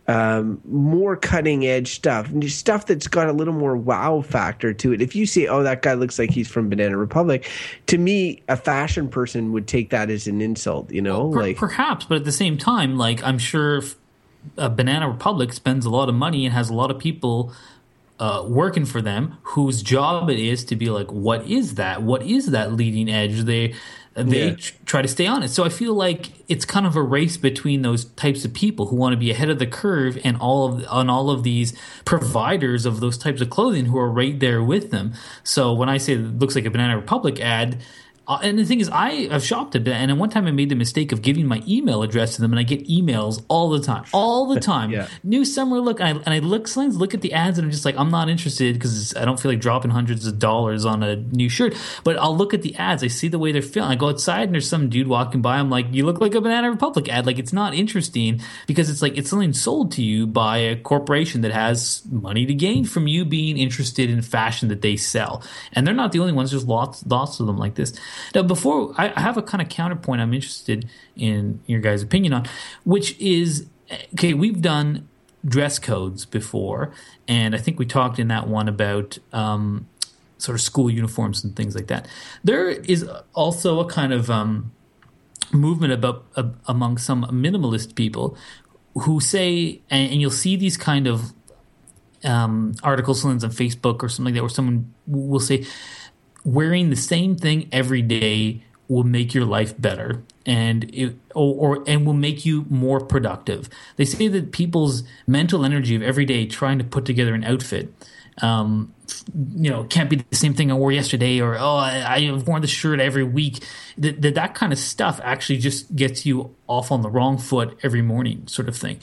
um, more cutting edge stuff, stuff that's got a little more wow factor to it. If you say, "Oh, that guy looks like he's from Banana Republic," to me, a fashion person would take that as an insult. You know, per- like perhaps, but at the same time, like I'm sure uh, Banana Republic spends a lot of money and has a lot of people uh, working for them whose job it is to be like, what is that? What is that leading edge? They they yeah. try to stay on it. So I feel like it's kind of a race between those types of people who want to be ahead of the curve and all of on all of these providers of those types of clothing who are right there with them. So when I say it looks like a Banana Republic ad, Uh, and the thing is, I have shopped a bit, and at one time I made the mistake of giving my email address to them, and I get emails all the time, all the *laughs* time. Yeah. New summer look, and I, and I look, sometimes look at the ads, and I'm just like, I'm not interested because I don't feel like dropping hundreds of dollars on a new shirt. But I'll look at the ads, I see the way they're feeling. I go outside, and there's some dude walking by. I'm like, you look like a Banana Republic ad. Like it's not interesting because it's like it's something sold to you by a corporation that has money to gain from you being interested in fashion that they sell, and they're not the only ones. There's lots, lots of them like this. Now, before I have a kind of counterpoint I'm interested in your guys' opinion on, which is okay, we've done dress codes before, and I think we talked in that one about um, sort of school uniforms and things like that. There is also a kind of um, movement about uh, among some minimalist people who say, and, and you'll see these kind of um, articles on Facebook or something like that, where someone will say, wearing the same thing every day will make your life better and it, or, or and will make you more productive. They say that people's mental energy of every day trying to put together an outfit um, you know, can't be the same thing I wore yesterday, or oh, I, I've worn the shirt every week. That, that that kind of stuff actually just gets you off on the wrong foot every morning, sort of thing.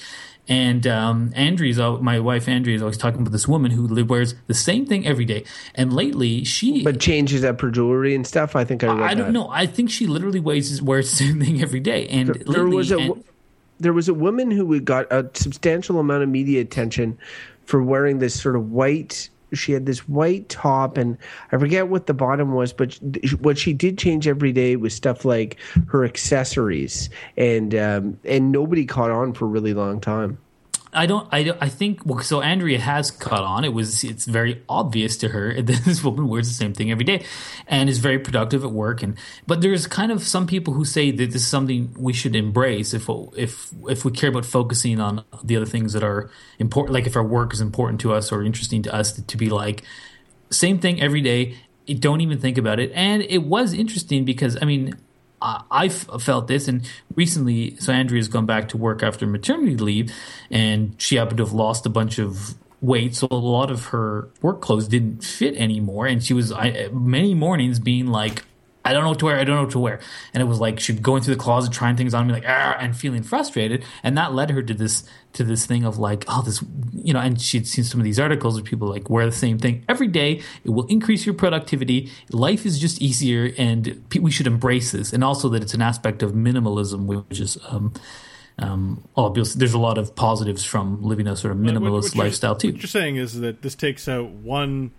And um, Andrea's, my wife Andrea, is always talking about this woman who wears the same thing every day. And lately, she But changes up her jewelry and stuff. I think I read I don't that. know. I think she literally wears wears the same thing every day. And there lately, was a and- there was a woman who got a substantial amount of media attention for wearing this sort of white she had this white top and i forget what the bottom was but what she did change every day was stuff like her accessories and um, and nobody caught on for a really long time I don't. I. I think. Well, so Andrea has caught on. It was. It's very obvious to her *laughs* that this woman wears the same thing every day, and is very productive at work. And but there's kind of some people who say that this is something we should embrace if if if we care about focusing on the other things that are important. Like if our work is important to us or interesting to us, to be like same thing every day. Don't even think about it. And it was interesting because I mean, I I felt this, and recently, so Andrea's gone back to work after maternity leave, and she happened to have lost a bunch of weight, so a lot of her work clothes didn't fit anymore, and she was I, many mornings being like. I don't know what to wear. I don't know what to wear. And it was like she'd go into the closet, trying things on me, like ah, and feeling frustrated. And that led her to this to this thing of like, oh, this, you know. And she'd seen some of these articles where people like wear the same thing every day. It will increase your productivity. Life is just easier, and pe- we should embrace this. And also that it's an aspect of minimalism, which is. Um, um, obviously, there's a lot of positives from living a sort of minimalist what you're- lifestyle too. What you're saying is that this takes out one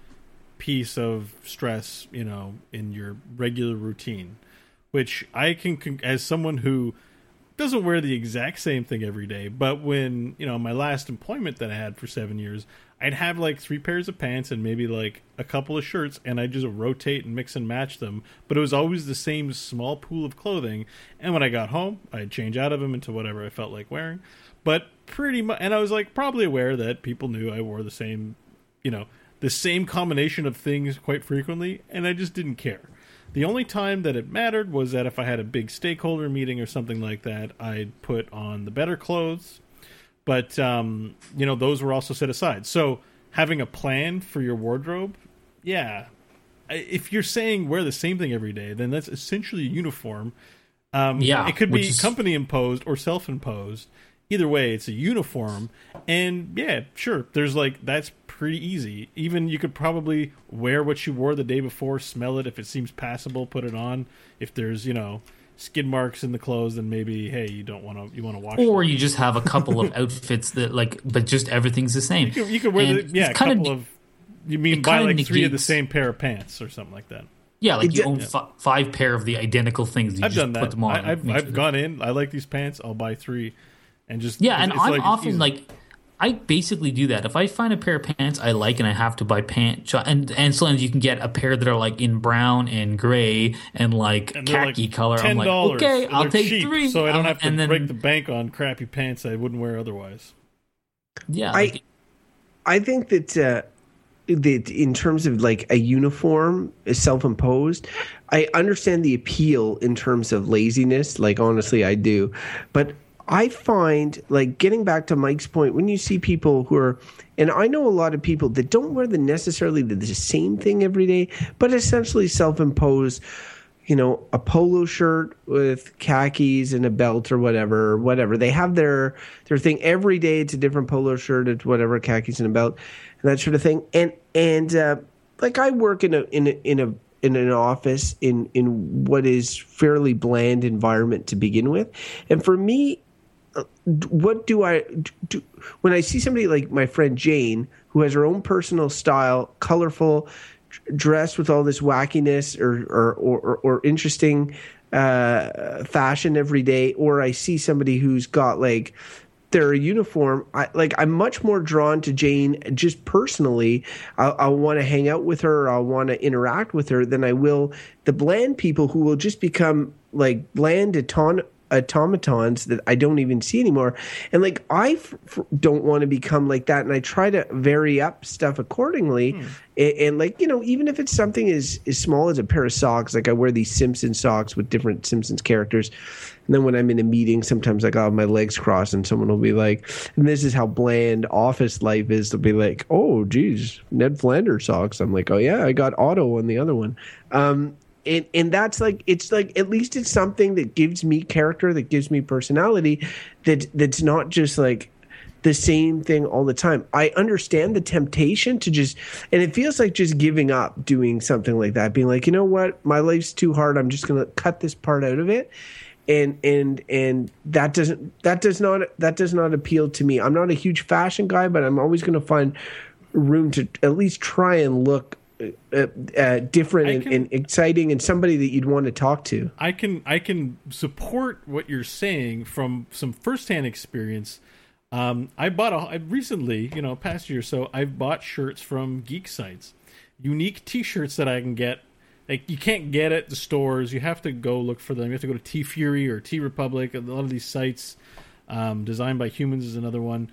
piece of stress, you know, in your regular routine, which I can, as someone who doesn't wear the exact same thing every day, but when you know my last employment that I had for seven years, I'd have like three pairs of pants and maybe like a couple of shirts, and I'd just rotate and mix and match them. But it was always the same small pool of clothing. And when I got home, I'd change out of them into whatever I felt like wearing. But pretty much, and I was like probably aware that people knew I wore the same, you know, the same combination of things quite frequently, and I just didn't care. The only time that it mattered was that if I had a big stakeholder meeting or something like that, I'd put on the better clothes. But um, you know, those were also set aside. So having a plan for your wardrobe, yeah. If you're saying wear the same thing every day, then that's essentially a uniform. Um, Yeah, it could be is- company imposed or self imposed. Either way, it's a uniform, and yeah, sure. There's like that's pretty easy. Even you could probably wear what you wore the day before, smell it if it seems passable, put it on. If there's you know skid marks in the clothes, then maybe hey, you don't want to you want to wash. Or them. you just have a couple of *laughs* outfits that like, but just everything's the same. you could, you could wear the, yeah a it's kinda couple ne- of. You mean buy kinda like three of the same pair of pants or something like that? Yeah, like you It- own fi- five pair of the identical things. You I've just done Put that. them on. I, I've I've gone in. I like these pants. I'll buy three, and just Yeah, and I'm like- often easy. like, I basically do that. If I find a pair of pants I like and I have to buy pants, and and sometimes you can get a pair that are like in brown and gray and like And khaki like color. I'm like, okay, I'll they're take cheap, three. so I don't Um, have to and then, break the bank on crappy pants I wouldn't wear otherwise. Yeah, I- like, I think that uh, that in terms of like a uniform is self-imposed. I understand the appeal in terms of laziness. Like honestly, I do, but I find like getting back to Mike's point when you see people who are, and I know a lot of people that don't wear the necessarily the same thing every day, but essentially self-impose you know, a polo shirt with khakis and a belt or whatever, whatever. They have their their thing every day. It's a different polo shirt, it's whatever, khakis and a belt, and that sort of thing. And and uh, like I work in a in a in a in an office in in what is fairly bland environment to begin with, and for me, what do I do when I see somebody like my friend Jane who has her own personal style, colorful dressed with all this wackiness or or or, or interesting uh, fashion every day, or I see somebody who's got like their uniform. I like I'm much more drawn to Jane just personally. I'll, I'll want to hang out with her. I'll want to interact with her than I will the bland people who will just become like bland auton- automatons that I don't even see anymore. And like I f- f- don't want to become like that, and I try to vary up stuff accordingly. Hmm. And, and, like you know, even if it's something as as small as a pair of socks, like I wear these Simpson socks with different Simpsons characters. And then when I'm in a meeting, sometimes like I got my legs crossed, and someone will be like, "And this is how bland office life is." They'll be like, "Oh, geez, Ned Flanders socks." I'm like, "Oh yeah, I got Otto on the other one." Um, and and that's like it's like at least it's something that gives me character that gives me personality that that's not just like the same thing all the time. I understand the temptation to just and it feels like just giving up doing something like that being like you know what? My life's too hard. I'm just going to cut this part out of it. And and and that doesn't that does not that does not appeal to me. I'm not a huge fashion guy but i'm always going to find room to at least try and look uh, uh, different can, and, and, exciting and somebody that you'd want to talk to. I can I can support what you're saying from some firsthand experience. Um, I bought a I recently, you know, past year or so, I've bought shirts from geek sites, unique T-shirts that I can get. Like you can't get at the stores. You have to go look for them. You have to go to TeeFury or T Republic. A lot of these sites, um, designed by humans, is another one,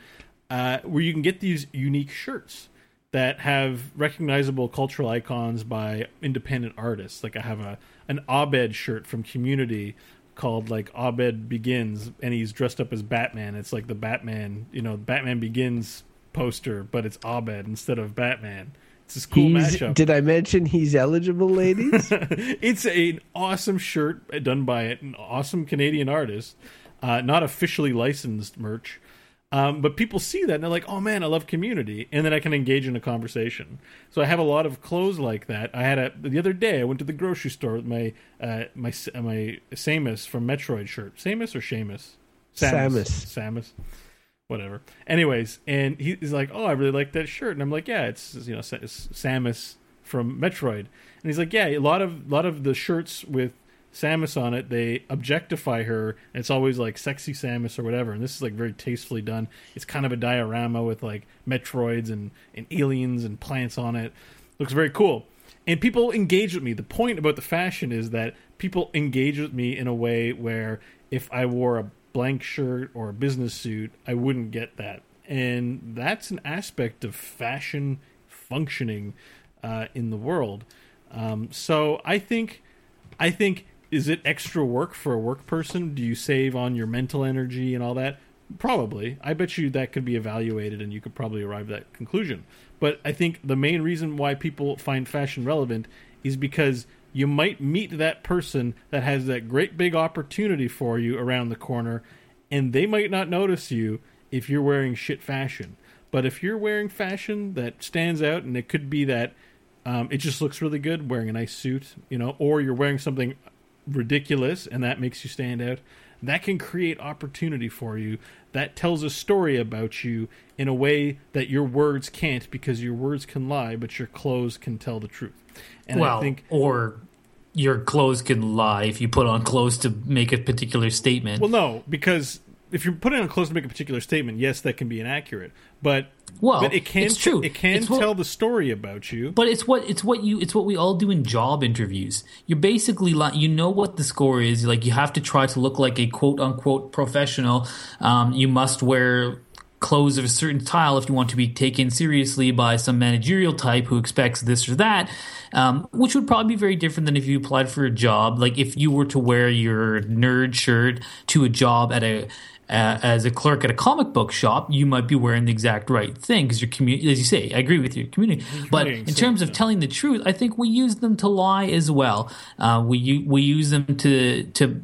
uh, where you can get these unique shirts that have recognizable cultural icons by independent artists. Like I have a an Abed shirt from Community called like Abed Begins, and he's dressed up as Batman. It's like the Batman, you know, Batman Begins poster, but it's Abed instead of Batman. It's this cool he's, mashup. Did I mention he's eligible, ladies? *laughs* it's an awesome shirt done by an awesome Canadian artist, uh, not officially licensed merch. Um, but people see that and they're like, "Oh man, I love Community," and then I can engage in a conversation. So I have a lot of clothes like that. I had a the other day. I went to the grocery store with my uh, my uh, my Samus from Metroid shirt. Samus or Seamus? Samus. Samus. Whatever. Anyways, and he's like, "Oh, I really like that shirt," and I'm like, "Yeah, it's you know it's Samus from Metroid," and he's like, "Yeah, a lot of a lot of the shirts with." Samus on it, they objectify her, and it's always like sexy Samus or whatever. And this is like very tastefully done. It's kind of a diorama with like Metroids and, and aliens and plants on it. Looks very cool. And people engage with me. The point about the fashion is that people engage with me in a way where if I wore a blank shirt or a business suit, I wouldn't get that. And that's an aspect of fashion functioning uh, in the world. Um, so I think, I think is it extra work for a work person? Do you save on your mental energy and all that? Probably. I bet you that could be evaluated and you could probably arrive at that conclusion. But I think the main reason why people find fashion relevant is because you might meet that person that has that great big opportunity for you around the corner and they might not notice you if you're wearing shit fashion. But if you're wearing fashion that stands out and it could be that um, it just looks really good wearing a nice suit, you know, or you're wearing something ridiculous and that makes you stand out, that can create opportunity for you. That tells a story about you in a way that your words can't because your words can lie, but your clothes can tell the truth. And well, I think or your clothes can lie if you put on clothes to make a particular statement. Well, no, because if you're putting on clothes to make a particular statement, yes, that can be inaccurate. But well, but it can it's true. It can it's tell the story about you. But it's what it's what you it's what we all do in job interviews. You're basically like you know what the score is. Like you have to try to look like a quote unquote professional. Um, you must wear clothes of a certain style if you want to be taken seriously by some managerial type who expects this or that, um, which would probably be very different than if you applied for a job. Like if you were to wear your nerd shirt to a job at a uh, as a clerk at a comic book shop, you might be wearing the exact right thing because you're commu- as you say, I agree with your community. But in terms of telling the truth, I think we use them to lie as well. Uh, we we use them to to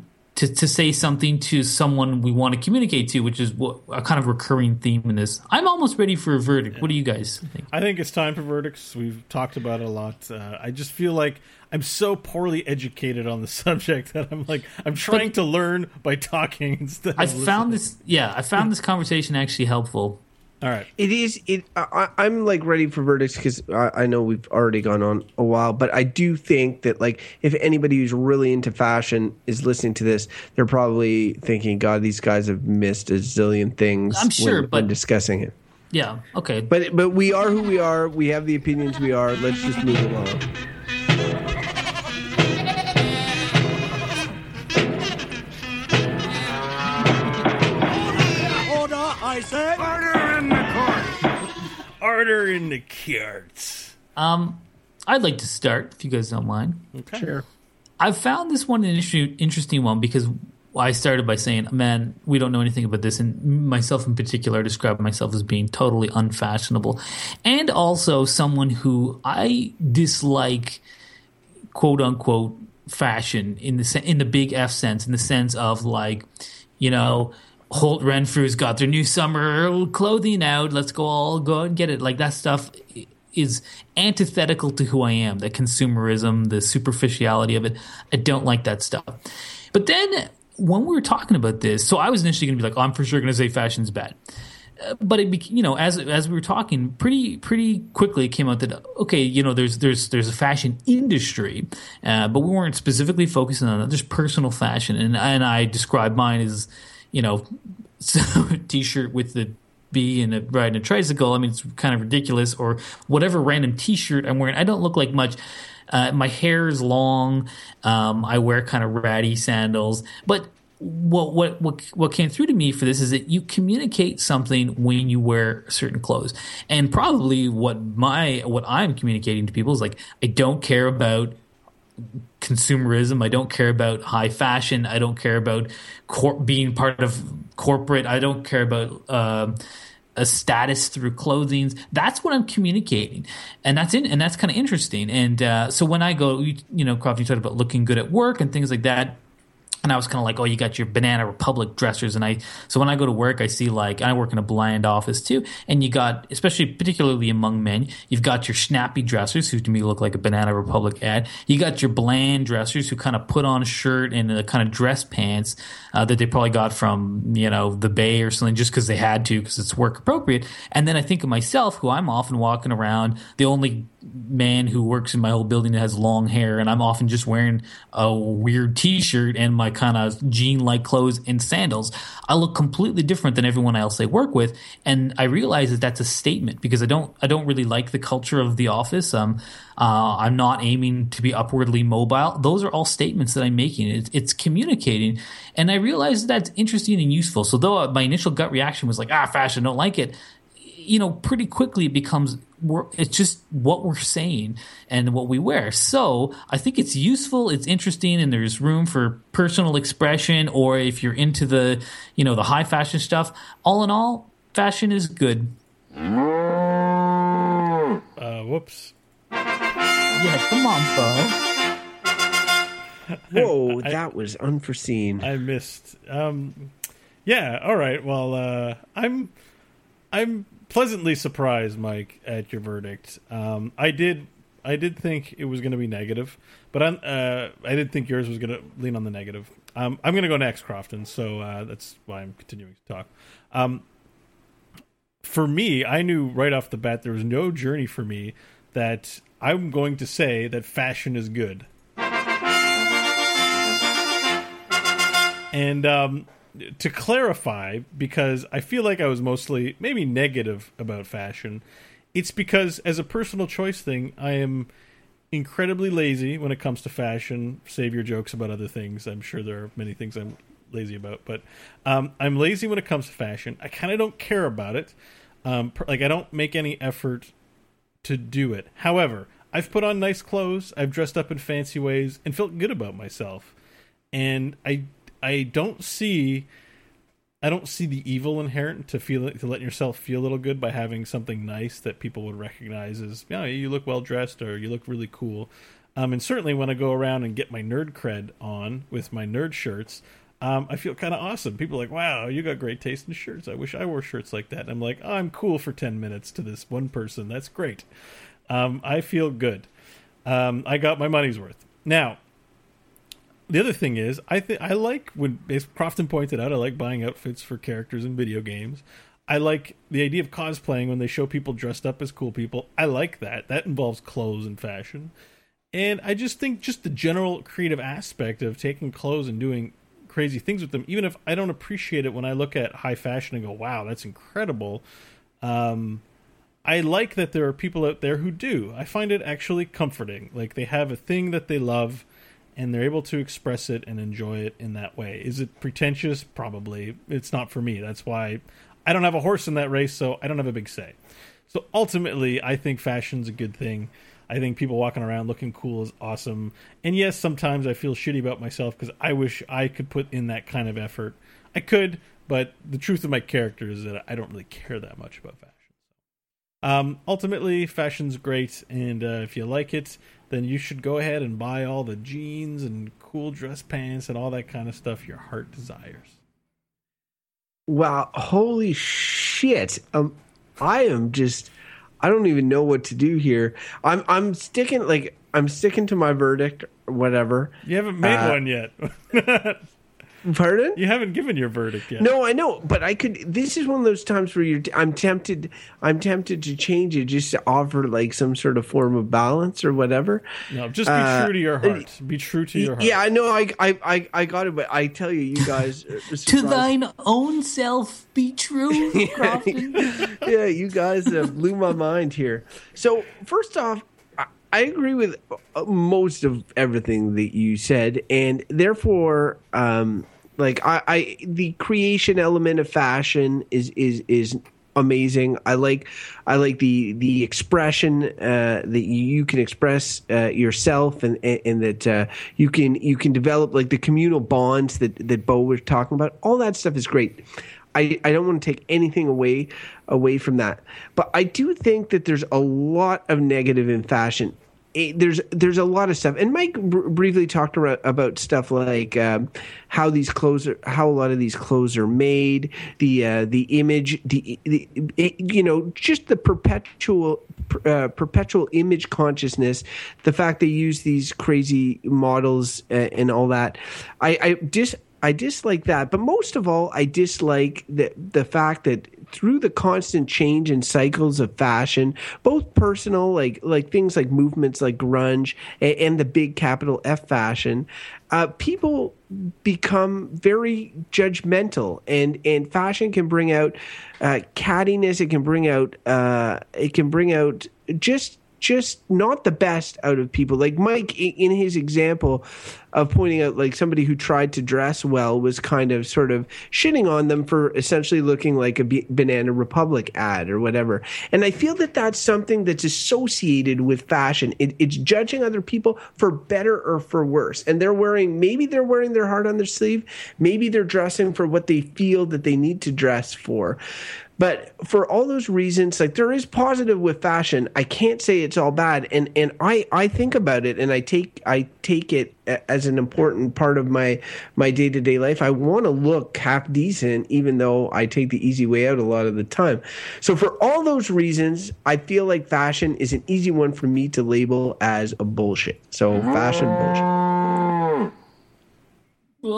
to, to say something to someone we want to communicate to, which is what, a kind of recurring theme in this. I'm almost ready for a verdict. What do you guys think? I think it's time for verdicts. We've talked about it a lot. Uh, I just feel like I'm so poorly educated on the *laughs* subject that I'm like I'm trying But- to learn by talking instead. I found this, yeah, I found this conversation actually helpful. All right. It is. It. I, I- I'm like ready for verdicts because I, I know we've already gone on a while, but I do think that like if anybody who's really into fashion is listening to this, they're probably thinking, "God, these guys have missed a zillion things." I'm sure, when, but- when discussing it. Yeah, okay. But but we are who we are. We have the opinions we are. Let's just move along. Order in the carts. Um, I'd like to start if you guys don't mind. Okay. Sure. I found this one an interesting one because I started by saying, "Man, we don't know anything about this," and myself in particular, I describe myself as being totally unfashionable, and also someone who I dislike, quote unquote, fashion in the se- in the big F sense, in the sense of like, you know. Holt Renfrew's got their new summer clothing out. Let's go all go and get it. Like that stuff is antithetical to who I am. The consumerism, the superficiality of it. I don't like that stuff. But then when we were talking about this, so I was initially going to be like, oh, I'm for sure going to say fashion's bad. Uh, But it, you know, as as we were talking, pretty pretty quickly it came out that okay, you know, there's there's there's a fashion industry, uh, but we weren't specifically focusing on that. There's personal fashion, and and I described mine as, you know, *laughs* t-shirt with the bee and a, riding a tricycle. I mean, it's kind of ridiculous. Or whatever random T-shirt I'm wearing. I don't look like much. Uh, my hair is long. Um, I wear kind of ratty sandals. But what what what what came through to me for this is that you communicate something when you wear certain clothes, and probably what my what I'm communicating to people is like I don't care about consumerism. I don't care about high fashion. I don't care about cor- being part of corporate. I don't care about um, a status through clothing. That's what I'm communicating, and that's in, and that's kind of interesting. And uh, so when I go, you, you know, Croft, you talked about looking good at work and things like that. And I was kind of like, oh, you got your Banana Republic dressers, and I. So when I go to work, I see like I work in a blind office too, and you got, especially particularly among men, you've got your snappy dressers who to me look like a Banana Republic ad. You got your bland dressers who kind of put on a shirt and a kind of dress pants uh, that they probably got from you know the Bay or something, just because they had to because it's work appropriate. And then I think of myself, who I'm often walking around, the only man who works in my whole building that has long hair, and I'm often just wearing a weird T-shirt and my kind of jean-like clothes and sandals. I look completely different than everyone else I work with, and I realize that that's a statement because I don't I don't really like the culture of the office. Um, uh, I'm not aiming to be upwardly mobile. Those are all statements that I'm making. It's, it's communicating, and I realize that that's interesting and useful. So though my initial gut reaction was like, ah, fashion, don't like it you know, pretty quickly it becomes we're, it's just what we're saying and what we wear. So I think it's useful, it's interesting, and there's room for personal expression. Or if you're into the, you know, the high fashion stuff, all in all, fashion is good. Uh, whoops. Yeah, come on, Beau. *laughs* Whoa, that was unforeseen. I missed. Um, yeah. All right. Well, uh, I'm I'm pleasantly surprised, Mike, at your verdict. Um, I did I did think it was going to be negative, but I'm, uh, I did think yours was going to lean on the negative. Um, I'm going to go next, Crofton. So uh, that's why I'm continuing to talk. Um, for me, I knew right off the bat there was no journey for me that I'm going to say that fashion is good. And um, to clarify, because I feel like I was mostly maybe negative about fashion, it's because as a personal choice thing, I am incredibly lazy when it comes to fashion. Save your jokes about other things. I'm sure there are many things I'm lazy about. But um, I'm lazy when it comes to fashion. I kind of don't care about it. Um, like I don't make any effort to do it. However, I've put on nice clothes, I've dressed up in fancy ways, and felt good about myself. And I I don't see I don't see the evil inherent to feel to let yourself feel a little good by having something nice that people would recognize as yeah you look well dressed or you look really cool. Um, and certainly when I go around and get my nerd cred on with my nerd shirts, um, I feel kind of awesome. People are like, wow, you got great taste in shirts. I wish I wore shirts like that. And I'm like, oh, I'm cool for 10 minutes to this one person. That's great. Um, I feel good. Um, I got my money's worth. Now, the other thing is, I think I like when, as Crofton pointed out, I like buying outfits for characters in video games. I like the idea of cosplaying when they show people dressed up as cool people. I like that. That involves clothes and fashion. And I just think just the general creative aspect of taking clothes and doing crazy things with them, even if I don't appreciate it when I look at high fashion and go, "Wow, that's incredible." Um, I like that there are people out there who do. I find it actually comforting. Like they have a thing that they love and they're able to express it and enjoy it in that way. Is it pretentious? Probably. It's not for me. That's why I don't have a horse in that race, so I don't have a big say. So ultimately, I think fashion's a good thing. I think people walking around looking cool is awesome. And yes, sometimes I feel shitty about myself because I wish I could put in that kind of effort. I could, but the truth of my character is that I don't really care that much about fashion. Um, ultimately, fashion's great, and uh, if you like it, then you should go ahead and buy all the jeans and cool dress pants and all that kind of stuff your heart desires. Wow, holy shit. Um I am just I don't even know what to do here. I'm I'm sticking like I'm sticking to my verdict whatever. You haven't made Uh, one yet. *laughs* Pardon? you haven't given your verdict yet. No, I know, but I could. This is one of those times where you're. I'm tempted. I'm tempted to change it just to offer like some sort of form of balance or whatever. No, just be Uh, true to your heart. Be true to your heart. Yeah, I know. I, I, I, I got it, but I tell you, you guys. *laughs* To thine own self be true, *laughs* Crofton. *laughs* yeah, you guys uh, blew my mind here. So first off, I, I agree with uh, most of everything that you said, and therefore, um, like I, I, the creation element of fashion is is is amazing. I like I like the the expression uh, that you can express uh, yourself and and, and that uh, you can you can develop like the communal bonds that that Beau was talking about. All that stuff is great. I, I don't want to take anything away away from that, but I do think that there's a lot of negative in fashion. It- there's there's a lot of stuff, and Mike br- briefly talked about, about stuff like um, how these clothes are, how a lot of these clothes are made, the uh, the image, the, the it, you know just the perpetual uh, perpetual image consciousness, the fact they use these crazy models uh, and all that. I, I dis I dislike that, but most of all, I dislike the the fact that through the constant change and cycles of fashion, both personal, like like things like movements like grunge and, and the big capital F fashion, uh, people become very judgmental, and and fashion can bring out uh, cattiness. It can bring out uh, it can bring out just just not the best out of people. Like Mike, in his example of pointing out, like somebody who tried to dress well was kind of sort of shitting on them for essentially looking like a Banana Republic ad or whatever. And I feel that that's something that's associated with fashion. It, it's judging other people for better or for worse. And they're wearing, maybe they're wearing their heart on their sleeve. Maybe they're dressing for what they feel that they need to dress for. But for all those reasons, like there is positive with fashion. I can't say it's all bad, and and I I think about it and I take I take it as an important part of my my day to day life. I want to look half decent, even though I take the easy way out a lot of the time. So for all those reasons, I feel like fashion is an easy one for me to label as a bullshit. So fashion bullshit.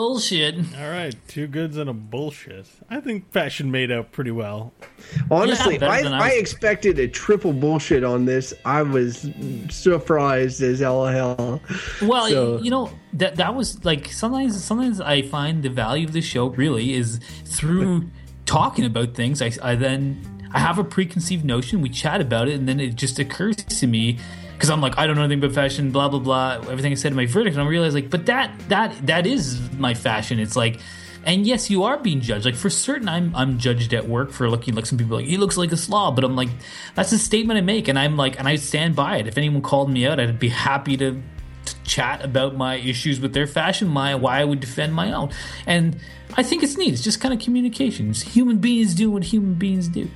Bullshit. All right, two goods and a bullshit. I think fashion made out pretty well. Honestly, Yeah, I, I I expected a triple bullshit on this. I was surprised as all hell. Well, So- you know that that was like sometimes sometimes I find the value of the show really is through talking about things. I, I then I have a preconceived notion. We chat about it, and then it just occurs to me because I'm like I don't know anything about fashion. Blah blah blah. Everything I said in my verdict, and I realize like, but that that that is my fashion. It's like. And yes, you are being judged. Like for certain, I'm I'm judged at work for looking like some people like he looks like a slob, but I'm like that's a statement I make, and I'm like and I stand by it. If anyone called me out, I'd be happy to, to chat about my issues with their fashion, my why I would defend my own, and I think it's neat. It's just kind of communication. It's human beings do what human beings do.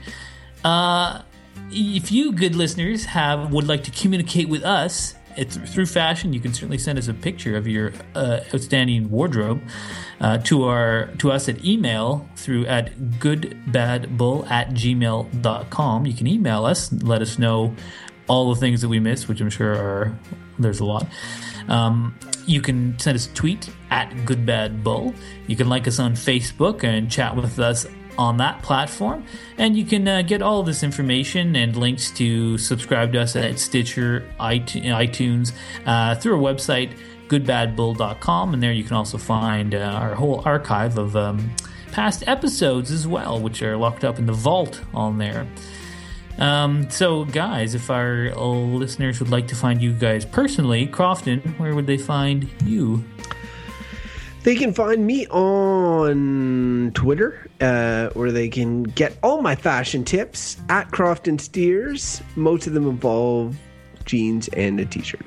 Uh, if you good listeners have would like to communicate with us it's through fashion you can certainly send us a picture of your uh, outstanding wardrobe uh, to our to us at email through at goodbadbull at gmail.com you can email us let us know all the things that we missed which i'm sure are there's a lot. Um, you can send us a tweet at goodbadbull. You can like us on facebook and chat with us on that platform. And you can uh, get all this information and links to subscribe to us at Stitcher, iTunes, uh, through our website, goodbadbull.com. And there you can also find uh, our whole archive of um, past episodes as well, which are locked up in the vault on there. Um, so, guys, if our listeners would like to find you guys personally, Crofton, where would they find you? They can find me on Twitter, uh, where they can get all my fashion tips at Crofton Steers. Most of them involve jeans and a t-shirt.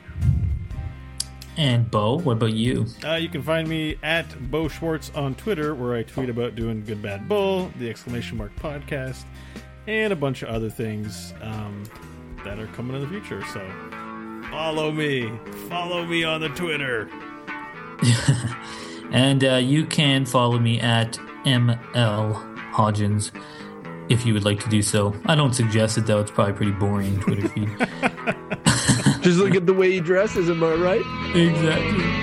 And Beau, what about you? Uh, you can find me at Beau Schwartz on Twitter, where I tweet about doing Good Bad Bull, the exclamation mark podcast, and a bunch of other things um, that are coming in the future. So follow me, follow me on the Twitter. *laughs* And uh, you can follow me at ML Hodgins if you would like to do so. I don't suggest it though; it's probably pretty boring Twitter feed. *laughs* *laughs* Just look at the way he dresses. Am I right? exactly.